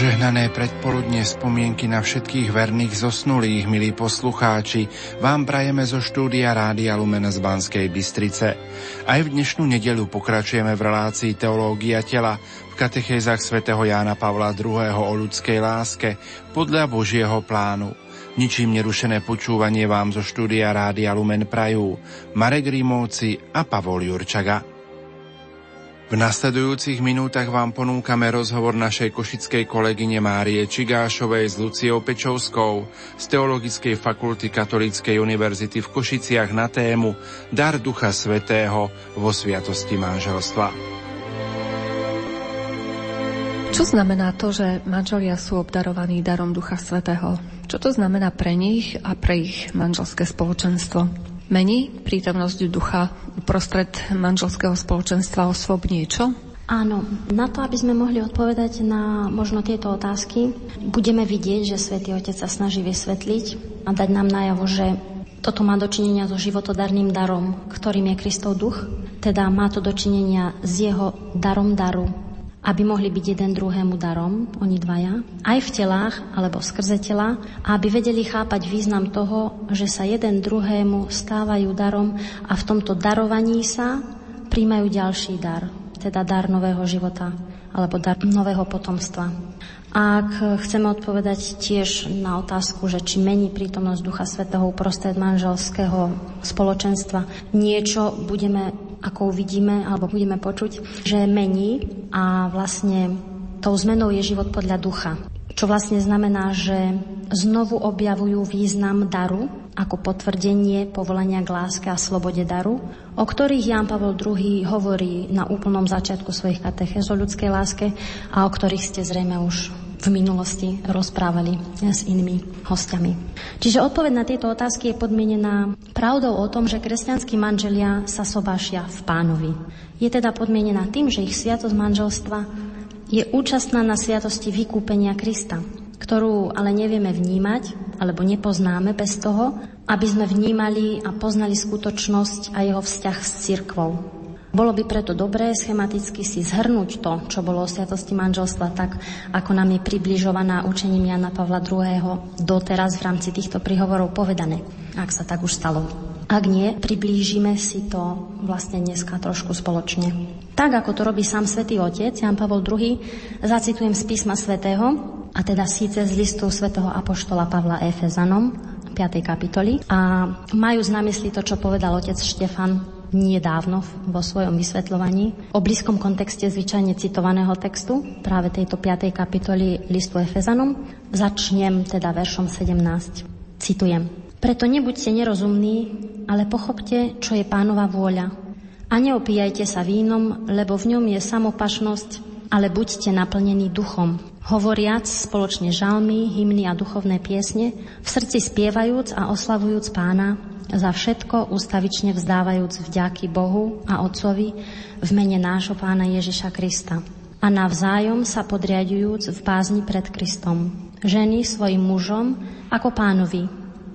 Požehnané predpoludne spomienky na všetkých verných zosnulých, milí poslucháči, vám prajeme zo štúdia Rádia Lumen z Banskej Bystrice. Aj v dnešnú nedelu pokračujeme v relácii Teológia tela v katechézach svätého Jána Pavla II. o ľudskej láske podľa Božieho plánu. Ničím nerušené počúvanie vám zo štúdia Rádia Lumen prajú Marek Rímovci a Pavol Jurčaga. V nasledujúcich minútach vám ponúkame rozhovor našej košickej kolegyne Márie Čigášovej s Luciou Pečovskou z Teologickej fakulty Katolíckej univerzity v Košiciach na tému Dar Ducha Svetého vo sviatosti manželstva. Čo znamená to, že manželia sú obdarovaní darom Ducha Svetého? Čo to znamená pre nich a pre ich manželské spoločenstvo? Mení prítomnosť ducha prostred manželského spoločenstva osôb niečo? Áno, na to, aby sme mohli odpovedať na možno tieto otázky, budeme vidieť, že Svetý Otec sa snaží vysvetliť a dať nám najavo, že toto má dočinenia so životodarným darom, ktorým je Kristov duch, teda má to dočinenia s jeho darom daru, aby mohli byť jeden druhému darom, oni dvaja, aj v telách alebo skrze tela, a aby vedeli chápať význam toho, že sa jeden druhému stávajú darom a v tomto darovaní sa príjmajú ďalší dar, teda dar nového života alebo dar nového potomstva. Ak chceme odpovedať tiež na otázku, že či mení prítomnosť Ducha Svetého uprostred manželského spoločenstva, niečo budeme, ako uvidíme, alebo budeme počuť, že mení a vlastne tou zmenou je život podľa ducha. Čo vlastne znamená, že znovu objavujú význam daru ako potvrdenie povolania k láske a slobode daru, o ktorých Jan Pavel II hovorí na úplnom začiatku svojich katechéz o ľudskej láske a o ktorých ste zrejme už v minulosti rozprávali s inými hostiami. Čiže odpoveď na tieto otázky je podmienená pravdou o tom, že kresťanskí manželia sa sobášia v pánovi. Je teda podmienená tým, že ich sviatosť manželstva je účastná na sviatosti vykúpenia Krista, ktorú ale nevieme vnímať alebo nepoznáme bez toho, aby sme vnímali a poznali skutočnosť a jeho vzťah s cirkvou. Bolo by preto dobré schematicky si zhrnúť to, čo bolo o sviatosti manželstva tak, ako nám je približovaná učením Jana Pavla II. doteraz v rámci týchto prihovorov povedané, ak sa tak už stalo. Ak nie, priblížime si to vlastne dneska trošku spoločne. Tak, ako to robí sám svätý Otec, Jan Pavol II, zacitujem z písma svätého, a teda síce z listu svätého Apoštola Pavla Efezanom, 5. kapitoly. A majú z to, čo povedal otec Štefan nedávno vo svojom vysvetľovaní o blízkom kontexte zvyčajne citovaného textu, práve tejto 5. kapitoly listu Efezanom. Začnem teda veršom 17. Citujem. Preto nebuďte nerozumní, ale pochopte, čo je pánova vôľa. A neopíjajte sa vínom, lebo v ňom je samopašnosť, ale buďte naplnení duchom, hovoriac spoločne žalmy, hymny a duchovné piesne, v srdci spievajúc a oslavujúc pána, za všetko ustavične vzdávajúc vďaky Bohu a Otcovi v mene nášho Pána Ježiša Krista a navzájom sa podriadujúc v bázni pred Kristom. Ženy svojim mužom ako pánovi,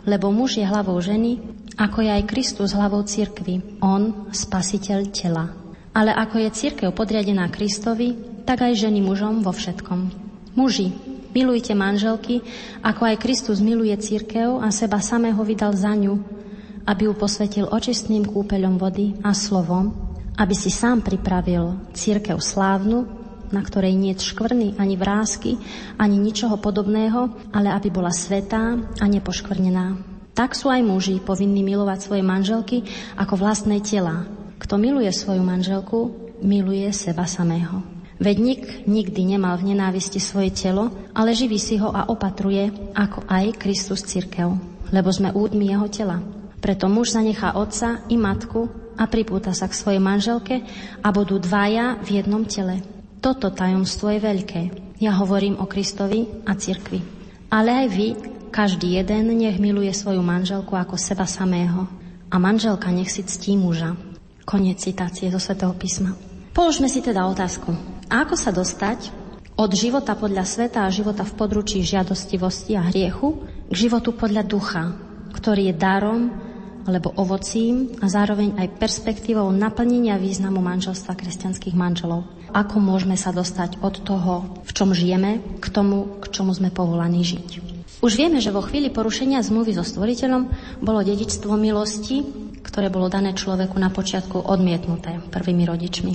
lebo muž je hlavou ženy, ako je aj Kristus hlavou cirkvy, on spasiteľ tela. Ale ako je církev podriadená Kristovi, tak aj ženy mužom vo všetkom. Muži, milujte manželky, ako aj Kristus miluje církev a seba samého vydal za ňu, aby ju posvetil očistným kúpeľom vody a slovom, aby si sám pripravil církev slávnu, na ktorej nie je škvrny ani vrázky, ani ničoho podobného, ale aby bola svetá a nepoškvrnená. Tak sú aj muži povinní milovať svoje manželky ako vlastné tela. Kto miluje svoju manželku, miluje seba samého. Veď nik nikdy nemal v nenávisti svoje telo, ale živí si ho a opatruje, ako aj Kristus církev, lebo sme údmi jeho tela. Preto muž zanechá otca i matku a pripúta sa k svojej manželke a budú dvaja v jednom tele. Toto tajomstvo je veľké. Ja hovorím o Kristovi a cirkvi. Ale aj vy, každý jeden, nech miluje svoju manželku ako seba samého. A manželka nech si ctí muža. Koniec citácie zo svätého písma. Položme si teda otázku. A ako sa dostať od života podľa sveta a života v područí žiadostivosti a hriechu k životu podľa ducha, ktorý je darom alebo ovocím a zároveň aj perspektívou naplnenia významu manželstva kresťanských manželov. Ako môžeme sa dostať od toho, v čom žijeme, k tomu, k čomu sme povolaní žiť. Už vieme, že vo chvíli porušenia zmluvy so stvoriteľom bolo dedičstvo milosti, ktoré bolo dané človeku na počiatku odmietnuté prvými rodičmi.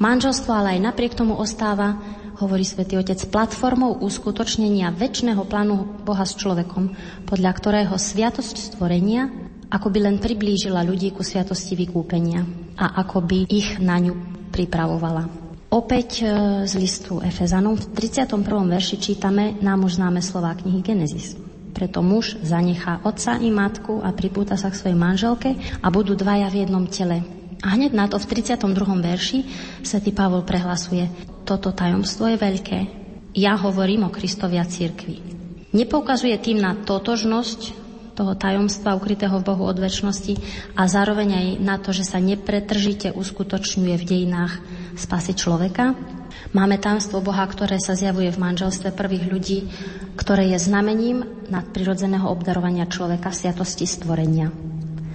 Manželstvo ale aj napriek tomu ostáva hovorí svätý Otec, platformou uskutočnenia väčšného plánu Boha s človekom, podľa ktorého sviatosť stvorenia ako by len priblížila ľudí ku sviatosti vykúpenia a ako by ich na ňu pripravovala. Opäť e, z listu Efezanom v 31. verši čítame nám už známe slová knihy Genesis. Preto muž zanechá otca i matku a pripúta sa k svojej manželke a budú dvaja v jednom tele. A hneď na to v 32. verši svätý Pavol prehlasuje toto tajomstvo je veľké. Ja hovorím o Kristovi a církvi. Nepoukazuje tým na totožnosť toho tajomstva ukrytého v Bohu od väčšnosti a zároveň aj na to, že sa nepretržite uskutočňuje v dejinách spasy človeka. Máme tajomstvo Boha, ktoré sa zjavuje v manželstve prvých ľudí, ktoré je znamením nadprirodzeného obdarovania človeka v sviatosti stvorenia.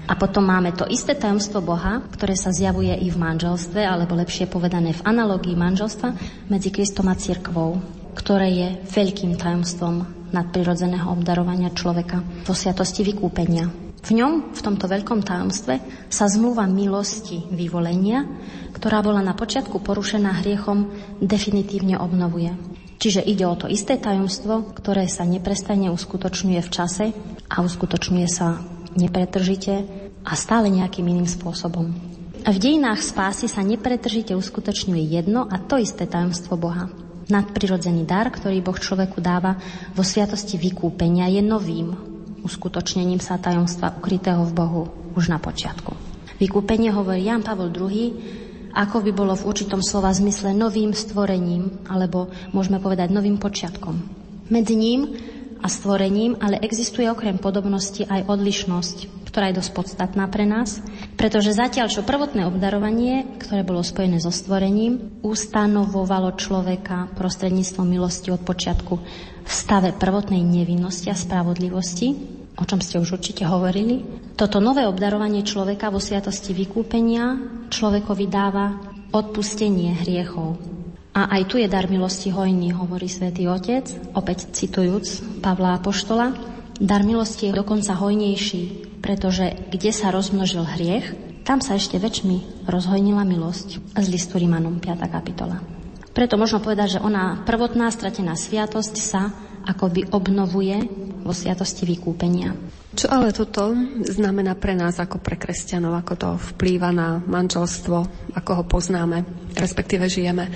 A potom máme to isté tajomstvo Boha, ktoré sa zjavuje i v manželstve, alebo lepšie povedané v analógii manželstva medzi Kristom a cirkvou, ktoré je veľkým tajomstvom nadprirodzeného obdarovania človeka vo sviatosti vykúpenia. V ňom, v tomto veľkom tajomstve, sa zmluva milosti vyvolenia, ktorá bola na počiatku porušená hriechom, definitívne obnovuje. Čiže ide o to isté tajomstvo, ktoré sa neprestane uskutočňuje v čase a uskutočňuje sa nepretržite a stále nejakým iným spôsobom. V dejinách spásy sa nepretržite uskutočňuje jedno a to isté tajomstvo Boha. Nadprirodzený dar, ktorý Boh človeku dáva vo sviatosti vykúpenia, je novým uskutočnením sa tajomstva ukrytého v Bohu už na počiatku. Vykúpenie hovorí Jan Pavol II, ako by bolo v určitom slova zmysle novým stvorením, alebo môžeme povedať novým počiatkom. Medzi ním a stvorením, ale existuje okrem podobnosti aj odlišnosť, ktorá je dosť podstatná pre nás, pretože zatiaľ, čo prvotné obdarovanie, ktoré bolo spojené so stvorením, ustanovovalo človeka prostredníctvom milosti od počiatku v stave prvotnej nevinnosti a spravodlivosti, o čom ste už určite hovorili. Toto nové obdarovanie človeka vo sviatosti vykúpenia človekovi dáva odpustenie hriechov, a aj tu je dar milosti hojný, hovorí svätý Otec, opäť citujúc Pavla Apoštola. Dar milosti je dokonca hojnejší, pretože kde sa rozmnožil hriech, tam sa ešte väčšmi rozhojnila milosť. Z listu Rimanom, 5. kapitola. Preto možno povedať, že ona prvotná stratená sviatosť sa akoby obnovuje vo sviatosti vykúpenia. Čo ale toto znamená pre nás ako pre kresťanov, ako to vplýva na manželstvo, ako ho poznáme, respektíve žijeme,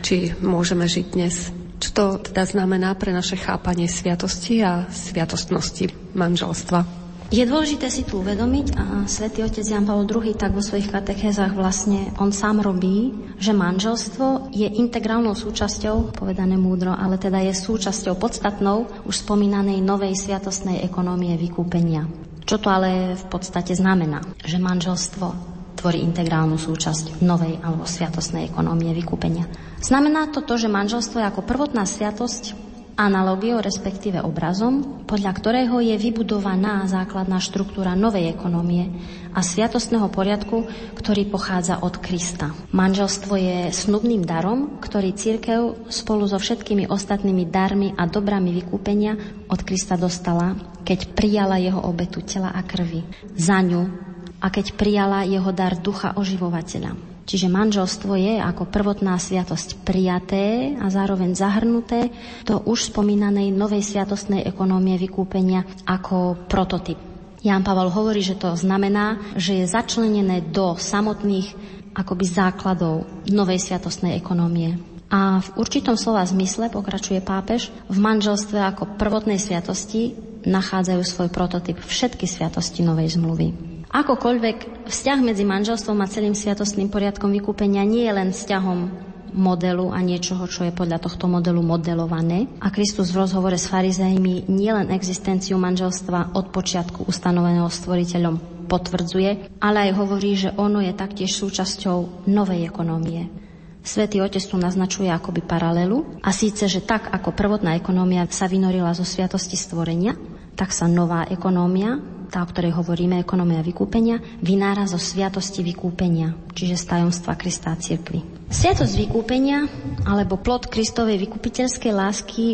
či môžeme žiť dnes. Čo to teda znamená pre naše chápanie sviatosti a sviatostnosti manželstva? Je dôležité si tu uvedomiť, a svätý otec Jan Paul II tak vo svojich katechézach vlastne on sám robí, že manželstvo je integrálnou súčasťou, povedané múdro, ale teda je súčasťou podstatnou už spomínanej novej sviatostnej ekonómie vykúpenia. Čo to ale v podstate znamená? Že manželstvo tvorí integrálnu súčasť novej alebo sviatostnej ekonómie vykúpenia. Znamená to to, že manželstvo je ako prvotná sviatosť analogiou, respektíve obrazom, podľa ktorého je vybudovaná základná štruktúra novej ekonomie a sviatostného poriadku, ktorý pochádza od Krista. Manželstvo je snubným darom, ktorý církev spolu so všetkými ostatnými darmi a dobrami vykúpenia od Krista dostala, keď prijala jeho obetu tela a krvi za ňu a keď prijala jeho dar ducha oživovateľa. Čiže manželstvo je ako prvotná sviatosť prijaté a zároveň zahrnuté do už spomínanej novej sviatostnej ekonómie vykúpenia ako prototyp. Ján Pavel hovorí, že to znamená, že je začlenené do samotných akoby základov novej sviatostnej ekonómie. A v určitom slova zmysle, pokračuje pápež, v manželstve ako prvotnej sviatosti nachádzajú svoj prototyp všetky sviatosti novej zmluvy. Akokoľvek vzťah medzi manželstvom a celým sviatostným poriadkom vykúpenia nie je len vzťahom modelu a niečoho, čo je podľa tohto modelu modelované. A Kristus v rozhovore s farizejmi nielen existenciu manželstva od počiatku ustanoveného stvoriteľom potvrdzuje, ale aj hovorí, že ono je taktiež súčasťou novej ekonómie. Svetý Otec tu naznačuje akoby paralelu a síce, že tak ako prvotná ekonómia sa vynorila zo sviatosti stvorenia, tak sa nová ekonómia tá, o ktorej hovoríme, ekonomia vykúpenia, vynára zo sviatosti vykúpenia, čiže z tajomstva Krista a cirkvi. Sviatosť vykúpenia, alebo plod Kristovej vykupiteľskej lásky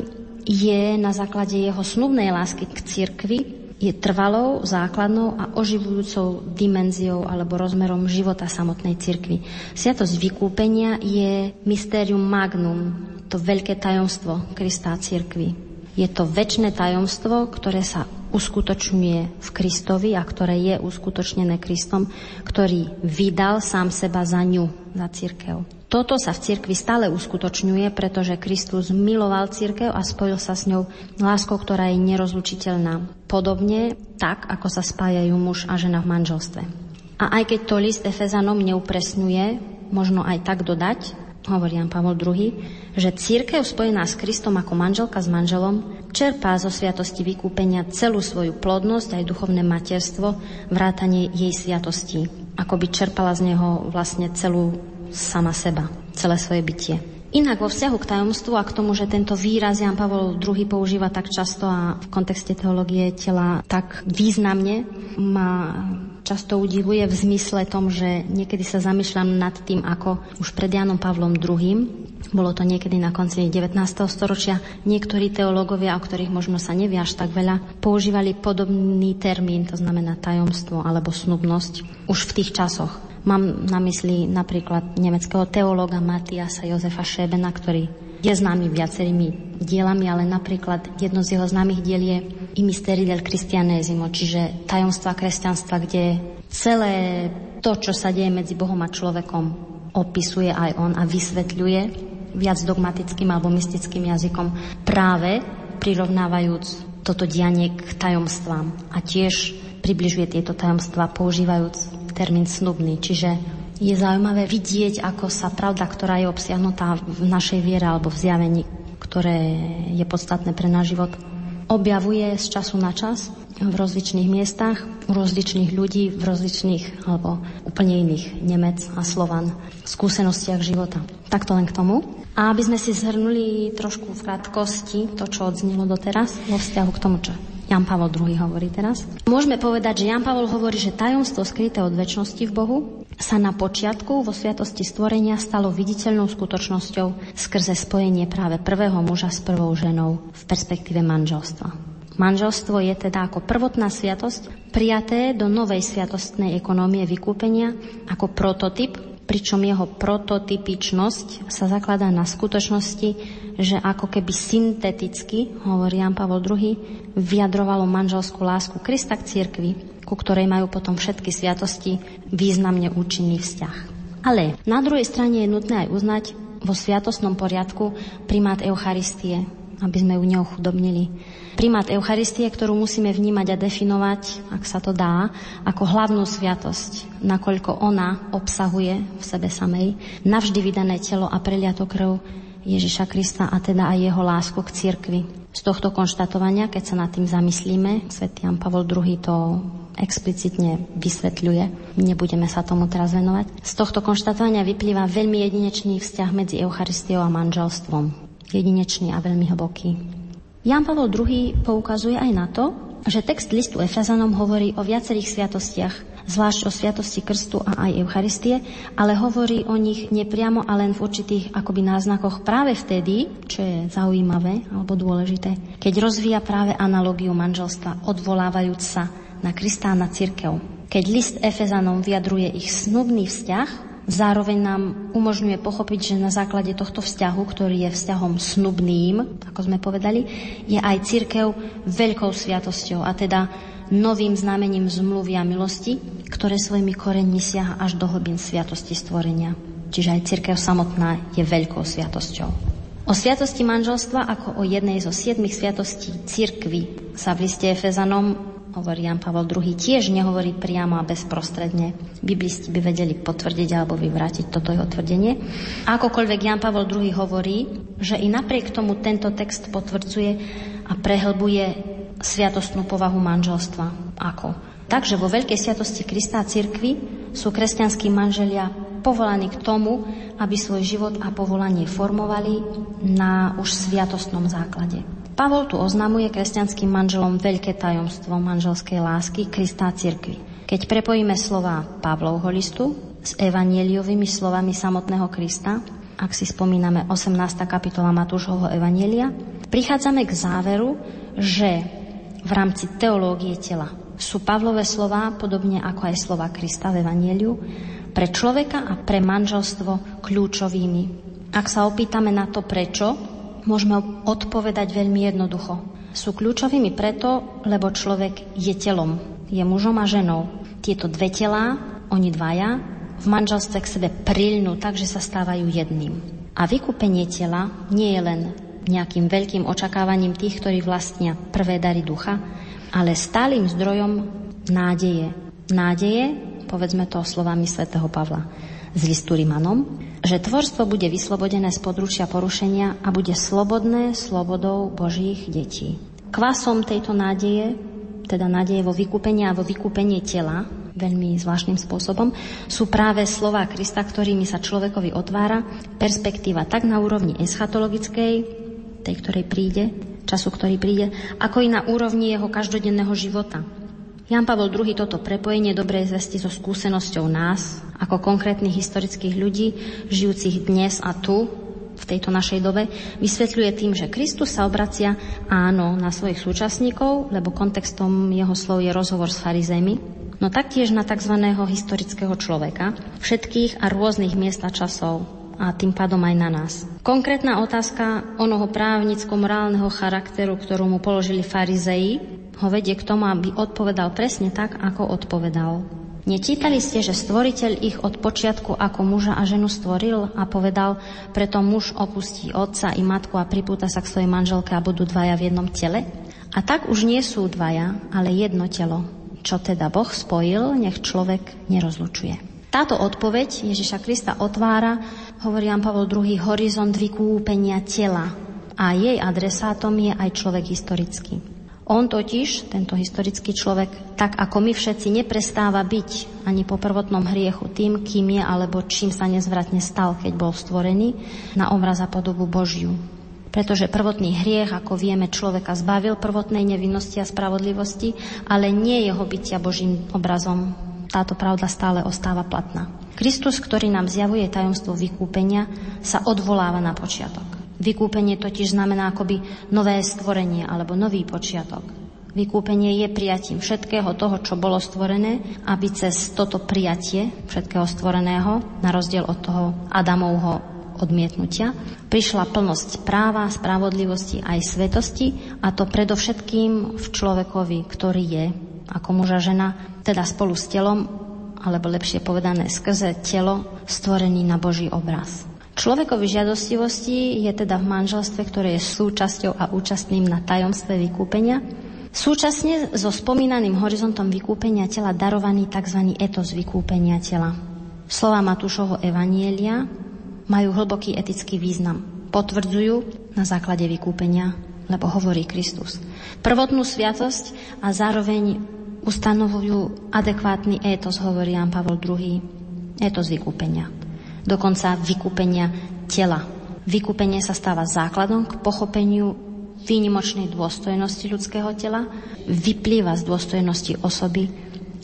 je na základe jeho snubnej lásky k cirkvi je trvalou, základnou a oživujúcou dimenziou alebo rozmerom života samotnej cirkvi. Sviatosť vykúpenia je mystérium magnum, to veľké tajomstvo Krista a cirkvi. Je to väčšie tajomstvo, ktoré sa uskutočňuje v Kristovi a ktoré je uskutočnené Kristom, ktorý vydal sám seba za ňu, za církev. Toto sa v cirkvi stále uskutočňuje, pretože Kristus miloval církev a spojil sa s ňou láskou, ktorá je nerozlučiteľná. Podobne tak, ako sa spájajú muž a žena v manželstve. A aj keď to list Efezanom neupresňuje, možno aj tak dodať, hovorí Jan Pavol II, že církev spojená s Kristom ako manželka s manželom čerpá zo sviatosti vykúpenia celú svoju plodnosť aj duchovné materstvo, vrátanie jej sviatosti. Ako by čerpala z neho vlastne celú sama seba, celé svoje bytie. Inak vo vzťahu k tajomstvu a k tomu, že tento výraz Jan Pavol II používa tak často a v kontexte teológie tela tak významne, ma často udivuje v zmysle tom, že niekedy sa zamýšľam nad tým, ako už pred Janom Pavlom II, bolo to niekedy na konci 19. storočia, niektorí teológovia, o ktorých možno sa nevie až tak veľa, používali podobný termín, to znamená tajomstvo alebo snubnosť, už v tých časoch. Mám na mysli napríklad nemeckého teológa Matiasa Jozefa Šebena, ktorý je známy viacerými dielami, ale napríklad jedno z jeho známych diel je I mysteri del Christianesimo, čiže tajomstva kresťanstva, kde celé to, čo sa deje medzi Bohom a človekom, opisuje aj on a vysvetľuje viac dogmatickým alebo mystickým jazykom, práve prirovnávajúc toto dianie k tajomstvám a tiež približuje tieto tajomstvá používajúc termín snubný. Čiže je zaujímavé vidieť, ako sa pravda, ktorá je obsiahnutá v našej viere alebo v zjavení, ktoré je podstatné pre náš život, objavuje z času na čas v rozličných miestach, u rozličných ľudí, v rozličných alebo úplne iných Nemec a Slovan skúsenostiach života. Takto len k tomu. A aby sme si zhrnuli trošku v krátkosti to, čo odznilo doteraz vo vzťahu k tomu, čo Jan Pavel II hovorí teraz. Môžeme povedať, že Jan Pavel hovorí, že tajomstvo skryté od väčšnosti v Bohu sa na počiatku vo sviatosti stvorenia stalo viditeľnou skutočnosťou skrze spojenie práve prvého muža s prvou ženou v perspektíve manželstva. Manželstvo je teda ako prvotná sviatosť prijaté do novej sviatostnej ekonómie vykúpenia ako prototyp pričom jeho prototypičnosť sa zakladá na skutočnosti, že ako keby synteticky, hovorí Jan Pavel II, vyjadrovalo manželskú lásku Krista k cirkvi, ku ktorej majú potom všetky sviatosti významne účinný vzťah. Ale na druhej strane je nutné aj uznať vo sviatostnom poriadku primát Eucharistie, aby sme ju neochudobnili. Primát Eucharistie, ktorú musíme vnímať a definovať, ak sa to dá, ako hlavnú sviatosť, nakoľko ona obsahuje v sebe samej navždy vydané telo a preliato krv Ježiša Krista a teda aj jeho lásku k cirkvi. Z tohto konštatovania, keď sa nad tým zamyslíme, svätý Jan Pavol II to explicitne vysvetľuje. Nebudeme sa tomu teraz venovať. Z tohto konštatovania vyplýva veľmi jedinečný vzťah medzi Eucharistiou a manželstvom jedinečný a veľmi hlboký. Jan Pavel II poukazuje aj na to, že text listu Efezanom hovorí o viacerých sviatostiach, zvlášť o sviatosti krstu a aj Eucharistie, ale hovorí o nich nepriamo a len v určitých akoby náznakoch práve vtedy, čo je zaujímavé alebo dôležité, keď rozvíja práve analógiu manželstva, odvolávajúc sa na Krista a na církev. Keď list Efezanom vyjadruje ich snubný vzťah, Zároveň nám umožňuje pochopiť, že na základe tohto vzťahu, ktorý je vzťahom snubným, ako sme povedali, je aj církev veľkou sviatosťou a teda novým znamením zmluvy a milosti, ktoré svojimi koreňmi siaha až do hlbín sviatosti stvorenia. Čiže aj církev samotná je veľkou sviatosťou. O sviatosti manželstva ako o jednej zo siedmých sviatostí církvy sa v liste Efezanom hovorí Jan Pavel II, tiež nehovorí priamo a bezprostredne. Biblisti by vedeli potvrdiť alebo vyvrátiť toto jeho tvrdenie. A akokoľvek Jan Pavel II hovorí, že i napriek tomu tento text potvrdzuje a prehlbuje sviatostnú povahu manželstva. Ako? Takže vo veľkej sviatosti Krista a cirkvi sú kresťanskí manželia povolaní k tomu, aby svoj život a povolanie formovali na už sviatostnom základe. Pavol tu oznamuje kresťanským manželom veľké tajomstvo manželskej lásky Krista cirkvi. Keď prepojíme slova Pavlovho listu s evanieliovými slovami samotného Krista, ak si spomíname 18. kapitola Matúšovho evanielia, prichádzame k záveru, že v rámci teológie tela sú Pavlové slova, podobne ako aj slova Krista v evanieliu, pre človeka a pre manželstvo kľúčovými. Ak sa opýtame na to prečo, môžeme odpovedať veľmi jednoducho. Sú kľúčovými preto, lebo človek je telom, je mužom a ženou. Tieto dve telá, oni dvaja, v manželstve k sebe prilnú tak, sa stávajú jedným. A vykúpenie tela nie je len nejakým veľkým očakávaním tých, ktorí vlastnia prvé dary ducha, ale stálym zdrojom nádeje. Nádeje, povedzme to slovami svätého Pavla z listu Rimanom, že tvorstvo bude vyslobodené z područia porušenia a bude slobodné slobodou Božích detí. Kvasom tejto nádeje, teda nádeje vo vykúpení a vo vykúpenie tela, veľmi zvláštnym spôsobom, sú práve slova Krista, ktorými sa človekovi otvára perspektíva tak na úrovni eschatologickej, tej, ktorej príde, času, ktorý príde, ako i na úrovni jeho každodenného života. Jan Pavel II toto prepojenie dobrej zvesti so skúsenosťou nás, ako konkrétnych historických ľudí, žijúcich dnes a tu, v tejto našej dobe, vysvetľuje tým, že Kristus sa obracia áno na svojich súčasníkov, lebo kontextom jeho slov je rozhovor s farizejmi, no taktiež na tzv. historického človeka, všetkých a rôznych miest a časov, a tým pádom aj na nás. Konkrétna otázka onoho právnicko-morálneho charakteru, ktorú mu položili farizeji, ho vedie k tomu, aby odpovedal presne tak, ako odpovedal. Nečítali ste, že stvoriteľ ich od počiatku ako muža a ženu stvoril a povedal, preto muž opustí otca i matku a pripúta sa k svojej manželke a budú dvaja v jednom tele? A tak už nie sú dvaja, ale jedno telo. Čo teda Boh spojil, nech človek nerozlučuje. Táto odpoveď Ježiša Krista otvára, hovorí Jan Pavel II, horizont vykúpenia tela a jej adresátom je aj človek historický. On totiž, tento historický človek, tak ako my všetci, neprestáva byť ani po prvotnom hriechu tým, kým je alebo čím sa nezvratne stal, keď bol stvorený, na obraz a podobu Božiu. Pretože prvotný hriech, ako vieme, človeka zbavil prvotnej nevinnosti a spravodlivosti, ale nie jeho bytia Božím obrazom. Táto pravda stále ostáva platná. Kristus, ktorý nám zjavuje tajomstvo vykúpenia, sa odvoláva na počiatok. Vykúpenie totiž znamená akoby nové stvorenie alebo nový počiatok. Vykúpenie je prijatím všetkého toho, čo bolo stvorené, aby cez toto prijatie všetkého stvoreného, na rozdiel od toho Adamovho odmietnutia, prišla plnosť práva, spravodlivosti aj svetosti a to predovšetkým v človekovi, ktorý je ako muža žena, teda spolu s telom, alebo lepšie povedané skrze telo, stvorený na Boží obraz. Človekovi žiadostivosti je teda v manželstve, ktoré je súčasťou a účastným na tajomstve vykúpenia, súčasne so spomínaným horizontom vykúpenia tela darovaný tzv. etos vykúpenia tela. Slova Matúšovho Evanielia majú hlboký etický význam. Potvrdzujú na základe vykúpenia, lebo hovorí Kristus. Prvotnú sviatosť a zároveň ustanovujú adekvátny étos, hovorí Jan Pavol II. Étos vykúpenia dokonca vykúpenia tela. Vykúpenie sa stáva základom k pochopeniu výnimočnej dôstojnosti ľudského tela, vyplýva z dôstojnosti osoby,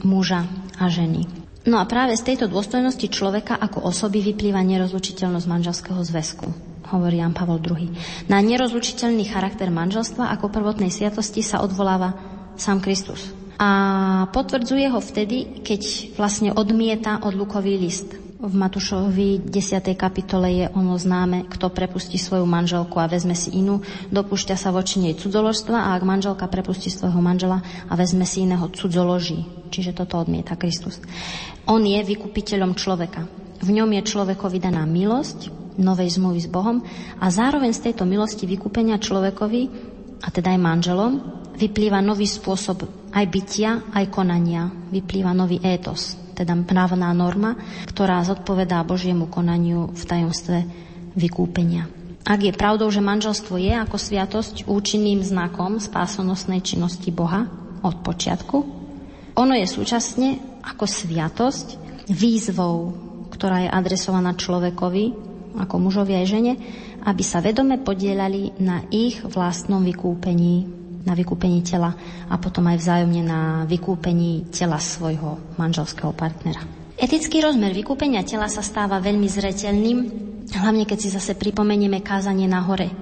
muža a ženy. No a práve z tejto dôstojnosti človeka ako osoby vyplýva nerozlučiteľnosť manželského zväzku, hovorí Jan Pavol II. Na nerozlučiteľný charakter manželstva ako prvotnej sviatosti sa odvoláva sám Kristus. A potvrdzuje ho vtedy, keď vlastne odmieta odlukový list. V Matúšovi 10. kapitole je ono známe, kto prepustí svoju manželku a vezme si inú, dopúšťa sa voči nej cudzoložstva a ak manželka prepustí svojho manžela a vezme si iného cudzoloží. Čiže toto odmieta Kristus. On je vykupiteľom človeka. V ňom je človekovi daná milosť, novej zmluvy s Bohom a zároveň z tejto milosti vykúpenia človekovi, a teda aj manželom, vyplýva nový spôsob aj bytia, aj konania. Vyplýva nový étos, teda právna norma, ktorá zodpovedá Božiemu konaniu v tajomstve vykúpenia. Ak je pravdou, že manželstvo je ako sviatosť účinným znakom spásonosnej činnosti Boha od počiatku, ono je súčasne ako sviatosť výzvou, ktorá je adresovaná človekovi, ako mužovi aj žene, aby sa vedome podielali na ich vlastnom vykúpení, na vykúpení tela a potom aj vzájomne na vykúpení tela svojho manželského partnera. Etický rozmer vykúpenia tela sa stáva veľmi zreteľným, hlavne keď si zase pripomenieme kázanie na hore,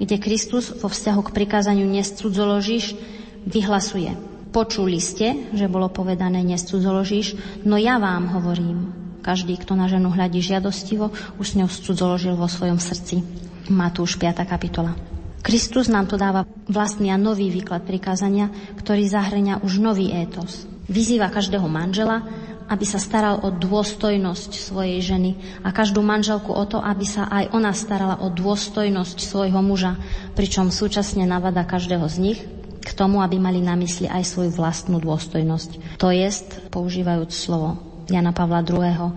kde Kristus vo vzťahu k prikázaniu nescudzoložíš vyhlasuje. Počuli ste, že bolo povedané nescudzoložíš, no ja vám hovorím, každý, kto na ženu hľadí žiadostivo, už s ňou cudzoložil vo svojom srdci. Matúš 5. kapitola. Kristus nám to dáva vlastný a nový výklad prikázania, ktorý zahrňa už nový étos. Vyzýva každého manžela, aby sa staral o dôstojnosť svojej ženy a každú manželku o to, aby sa aj ona starala o dôstojnosť svojho muža, pričom súčasne navada každého z nich k tomu, aby mali na mysli aj svoju vlastnú dôstojnosť. To jest, používajúc slovo Jana Pavla II.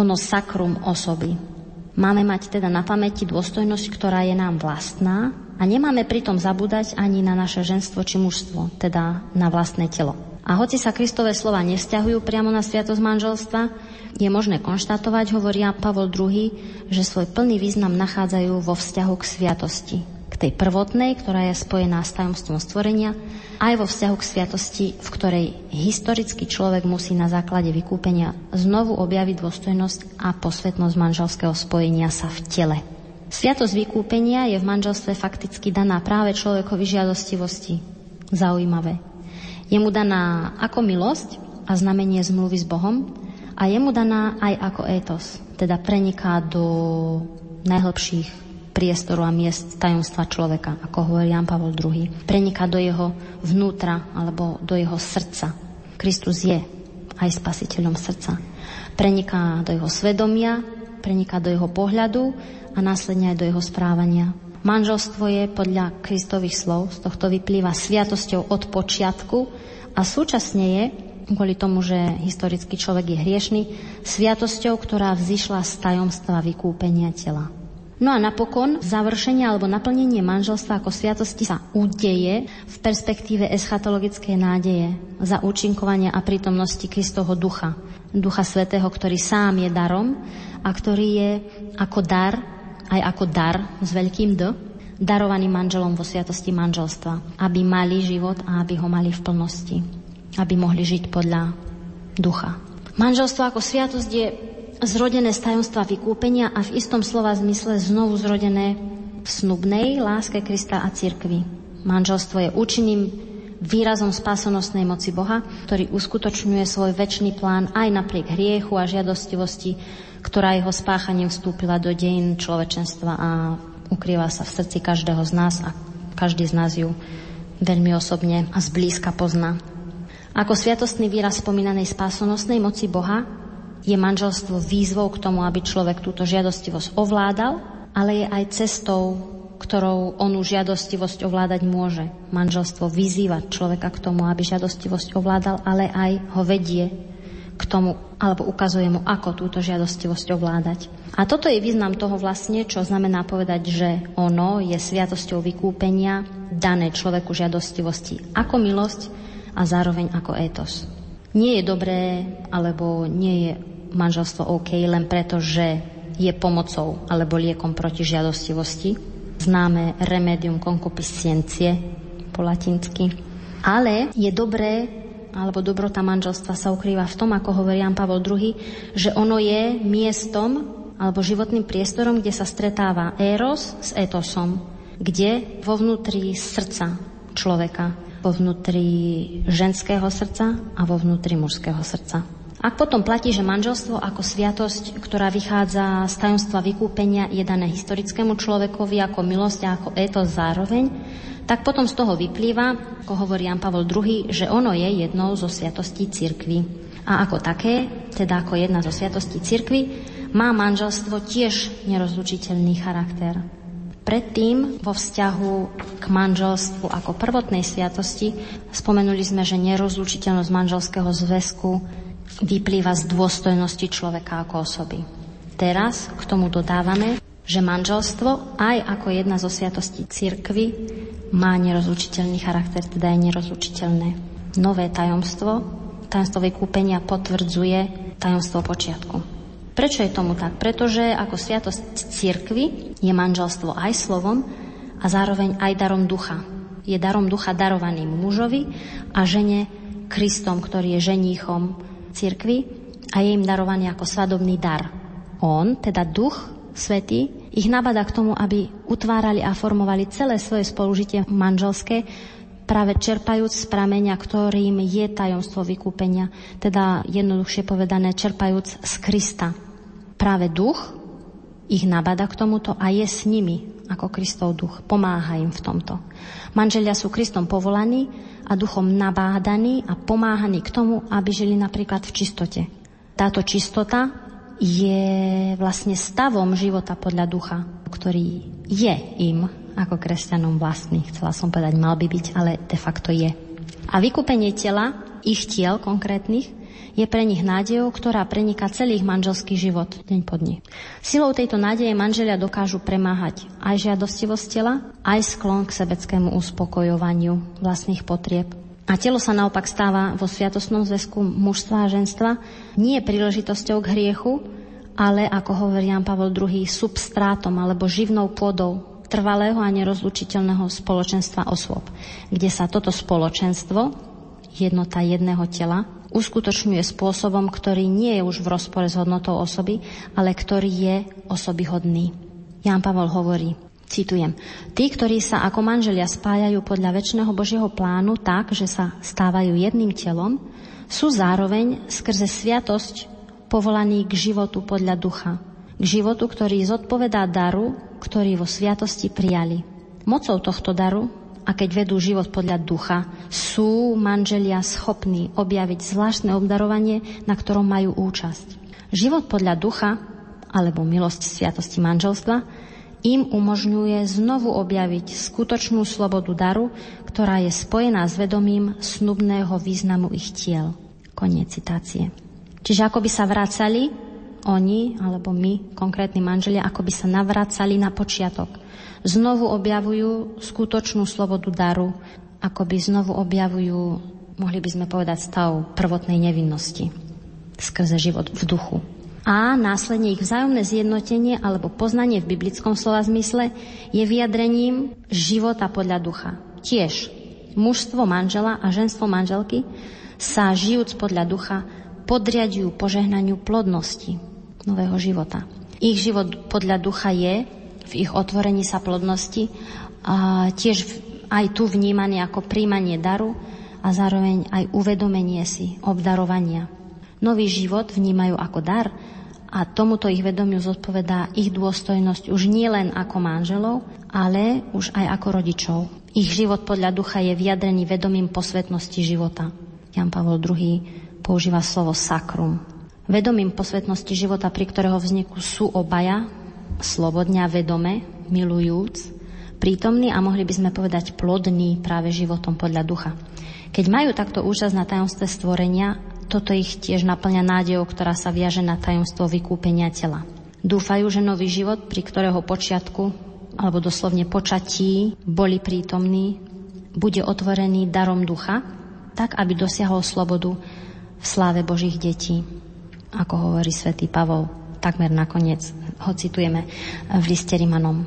Ono sakrum osoby. Máme mať teda na pamäti dôstojnosť, ktorá je nám vlastná a nemáme pritom zabúdať ani na naše ženstvo či mužstvo, teda na vlastné telo. A hoci sa Kristové slova nevzťahujú priamo na sviatosť manželstva, je možné konštatovať, hovoria Pavol II, že svoj plný význam nachádzajú vo vzťahu k sviatosti. K tej prvotnej, ktorá je spojená s tajomstvom stvorenia, aj vo vzťahu k sviatosti, v ktorej historický človek musí na základe vykúpenia znovu objaviť dôstojnosť a posvetnosť manželského spojenia sa v tele. Sviatosť vykúpenia je v manželstve fakticky daná práve človekovi žiadostivosti. Zaujímavé. Je mu daná ako milosť a znamenie zmluvy s Bohom a je mu daná aj ako étos, teda preniká do najhlbších priestoru a miest tajomstva človeka, ako hovorí Jan Pavol II. Preniká do jeho vnútra alebo do jeho srdca. Kristus je aj spasiteľom srdca. Preniká do jeho svedomia, preniká do jeho pohľadu a následne aj do jeho správania. Manželstvo je podľa Kristových slov, z tohto vyplýva sviatosťou od počiatku a súčasne je, kvôli tomu, že historický človek je hriešný, sviatosťou, ktorá vzýšla z tajomstva vykúpenia tela. No a napokon završenie alebo naplnenie manželstva ako sviatosti sa udeje v perspektíve eschatologickej nádeje za účinkovania a prítomnosti Kristovho ducha. Ducha Svetého, ktorý sám je darom a ktorý je ako dar aj ako dar s veľkým D, darovaný manželom vo sviatosti manželstva, aby mali život a aby ho mali v plnosti, aby mohli žiť podľa ducha. Manželstvo ako sviatosť je zrodené z tajomstva vykúpenia a v istom slova zmysle znovu zrodené v snubnej láske Krista a cirkvi. Manželstvo je účinným výrazom spásonosnej moci Boha, ktorý uskutočňuje svoj väčší plán aj napriek hriechu a žiadostivosti ktorá jeho spáchaním vstúpila do dejín človečenstva a ukrýva sa v srdci každého z nás a každý z nás ju veľmi osobne a zblízka pozná. Ako sviatostný výraz spomínanej spásonosnej moci Boha je manželstvo výzvou k tomu, aby človek túto žiadostivosť ovládal, ale je aj cestou, ktorou onú žiadostivosť ovládať môže. Manželstvo vyzýva človeka k tomu, aby žiadostivosť ovládal, ale aj ho vedie k tomu, alebo ukazuje mu, ako túto žiadostivosť ovládať. A toto je význam toho vlastne, čo znamená povedať, že ono je sviatosťou vykúpenia dané človeku žiadostivosti ako milosť a zároveň ako étos. Nie je dobré, alebo nie je manželstvo OK len preto, že je pomocou alebo liekom proti žiadostivosti. Známe remedium concupiscencie po latinsky. Ale je dobré alebo dobrota manželstva sa ukrýva v tom, ako hovorí Jan Pavol II, že ono je miestom alebo životným priestorom, kde sa stretáva éros s etosom, kde vo vnútri srdca človeka, vo vnútri ženského srdca a vo vnútri mužského srdca. Ak potom platí, že manželstvo ako sviatosť, ktorá vychádza z tajomstva vykúpenia, je dané historickému človekovi ako milosť a ako etos zároveň, tak potom z toho vyplýva, ako hovorí Jan Pavol II, že ono je jednou zo sviatostí cirkvy. A ako také, teda ako jedna zo sviatostí cirkvy, má manželstvo tiež nerozlučiteľný charakter. Predtým vo vzťahu k manželstvu ako prvotnej sviatosti spomenuli sme, že nerozlučiteľnosť manželského zväzku vyplýva z dôstojnosti človeka ako osoby. Teraz k tomu dodávame, že manželstvo aj ako jedna zo sviatostí cirkvy má nerozlučiteľný charakter, teda je nerozlučiteľné. Nové tajomstvo, tajomstvo vykúpenia potvrdzuje tajomstvo počiatku. Prečo je tomu tak? Pretože ako sviatosť cirkvy je manželstvo aj slovom a zároveň aj darom ducha. Je darom ducha darovaným mužovi a žene Kristom, ktorý je ženíchom cirkvy a je im darovaný ako svadobný dar. On, teda duch svetý, ich nabada k tomu, aby utvárali a formovali celé svoje spolužitie manželské práve čerpajúc z prameňa, ktorým je tajomstvo vykúpenia, teda jednoduchšie povedané, čerpajúc z Krista. Práve duch ich nabada k tomuto a je s nimi ako Kristov duch. Pomáha im v tomto. Manželia sú Kristom povolaní a duchom nabádaní a pomáhaní k tomu, aby žili napríklad v čistote. Táto čistota je vlastne stavom života podľa ducha, ktorý je im ako kresťanom vlastný. Chcela som povedať, mal by byť, ale de facto je. A vykúpenie tela, ich tiel konkrétnych, je pre nich nádejou, ktorá preniká celý ich manželský život deň po dni. Silou tejto nádeje manželia dokážu premáhať aj žiadostivosť tela, aj sklon k sebeckému uspokojovaniu vlastných potrieb. A telo sa naopak stáva vo sviatosnom zväzku mužstva a ženstva nie príležitosťou k hriechu, ale, ako hovorí Jan Pavel II, substrátom alebo živnou pôdou trvalého a nerozlučiteľného spoločenstva osôb, kde sa toto spoločenstvo, jednota jedného tela, uskutočňuje spôsobom, ktorý nie je už v rozpore s hodnotou osoby, ale ktorý je osobyhodný. Jan Pavel hovorí, citujem, tí, ktorí sa ako manželia spájajú podľa väčšného Božieho plánu tak, že sa stávajú jedným telom, sú zároveň skrze sviatosť povolaní k životu podľa ducha, k životu, ktorý zodpovedá daru, ktorý vo sviatosti prijali. Mocou tohto daru, a keď vedú život podľa ducha, sú manželia schopní objaviť zvláštne obdarovanie, na ktorom majú účasť. Život podľa ducha, alebo milosť sviatosti manželstva, im umožňuje znovu objaviť skutočnú slobodu daru, ktorá je spojená s vedomím snubného významu ich tiel. Koniec citácie. Čiže ako by sa vracali oni, alebo my, konkrétni manželia, ako by sa navracali na počiatok. Znovu objavujú skutočnú slobodu daru, ako by znovu objavujú, mohli by sme povedať, stav prvotnej nevinnosti skrze život v duchu. A následne ich vzájomné zjednotenie alebo poznanie v biblickom slova zmysle je vyjadrením života podľa ducha. Tiež mužstvo manžela a ženstvo manželky sa žijúc podľa ducha podriadujú požehnaniu plodnosti, nového života. Ich život podľa ducha je ich otvorení sa plodnosti a tiež aj tu vnímaný ako príjmanie daru a zároveň aj uvedomenie si obdarovania. Nový život vnímajú ako dar a tomuto ich vedomiu zodpovedá ich dôstojnosť už nie len ako manželov, ale už aj ako rodičov. Ich život podľa ducha je vyjadrený vedomím posvetnosti života. Jan Pavel II používa slovo sakrum, Vedomím posvetnosti života, pri ktorého vzniku sú obaja, slobodne a vedome, milujúc, prítomní a mohli by sme povedať plodní práve životom podľa ducha. Keď majú takto účasť na tajomstve stvorenia, toto ich tiež naplňa nádejou, ktorá sa viaže na tajomstvo vykúpenia tela. Dúfajú, že nový život, pri ktorého počiatku, alebo doslovne počatí, boli prítomní, bude otvorený darom ducha, tak aby dosiahol slobodu v sláve Božích detí ako hovorí svätý Pavol, takmer nakoniec ho citujeme v liste Rimanom.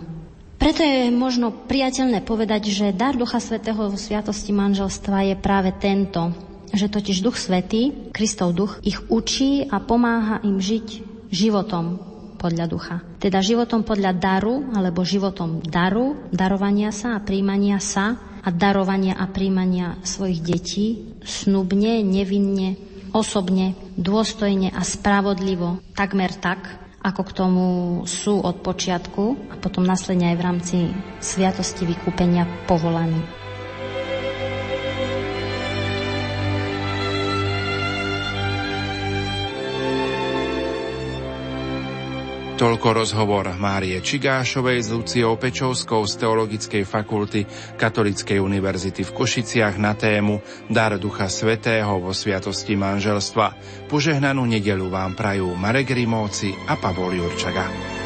Preto je možno priateľné povedať, že dar Ducha Svetého vo sviatosti manželstva je práve tento, že totiž Duch Svetý, Kristov duch, ich učí a pomáha im žiť životom podľa ducha. Teda životom podľa daru, alebo životom daru, darovania sa a príjmania sa a darovania a príjmania svojich detí, snubne, nevinne, osobne, dôstojne a spravodlivo, takmer tak, ako k tomu sú od počiatku a potom následne aj v rámci sviatosti vykúpenia povolaní. Toľko rozhovor Márie Čigášovej s Luciou Pečovskou z Teologickej fakulty Katolíckej univerzity v Košiciach na tému Dar Ducha Svetého vo Sviatosti manželstva. Požehnanú nedelu vám prajú Marek Rimóci a Pavol Jurčaga.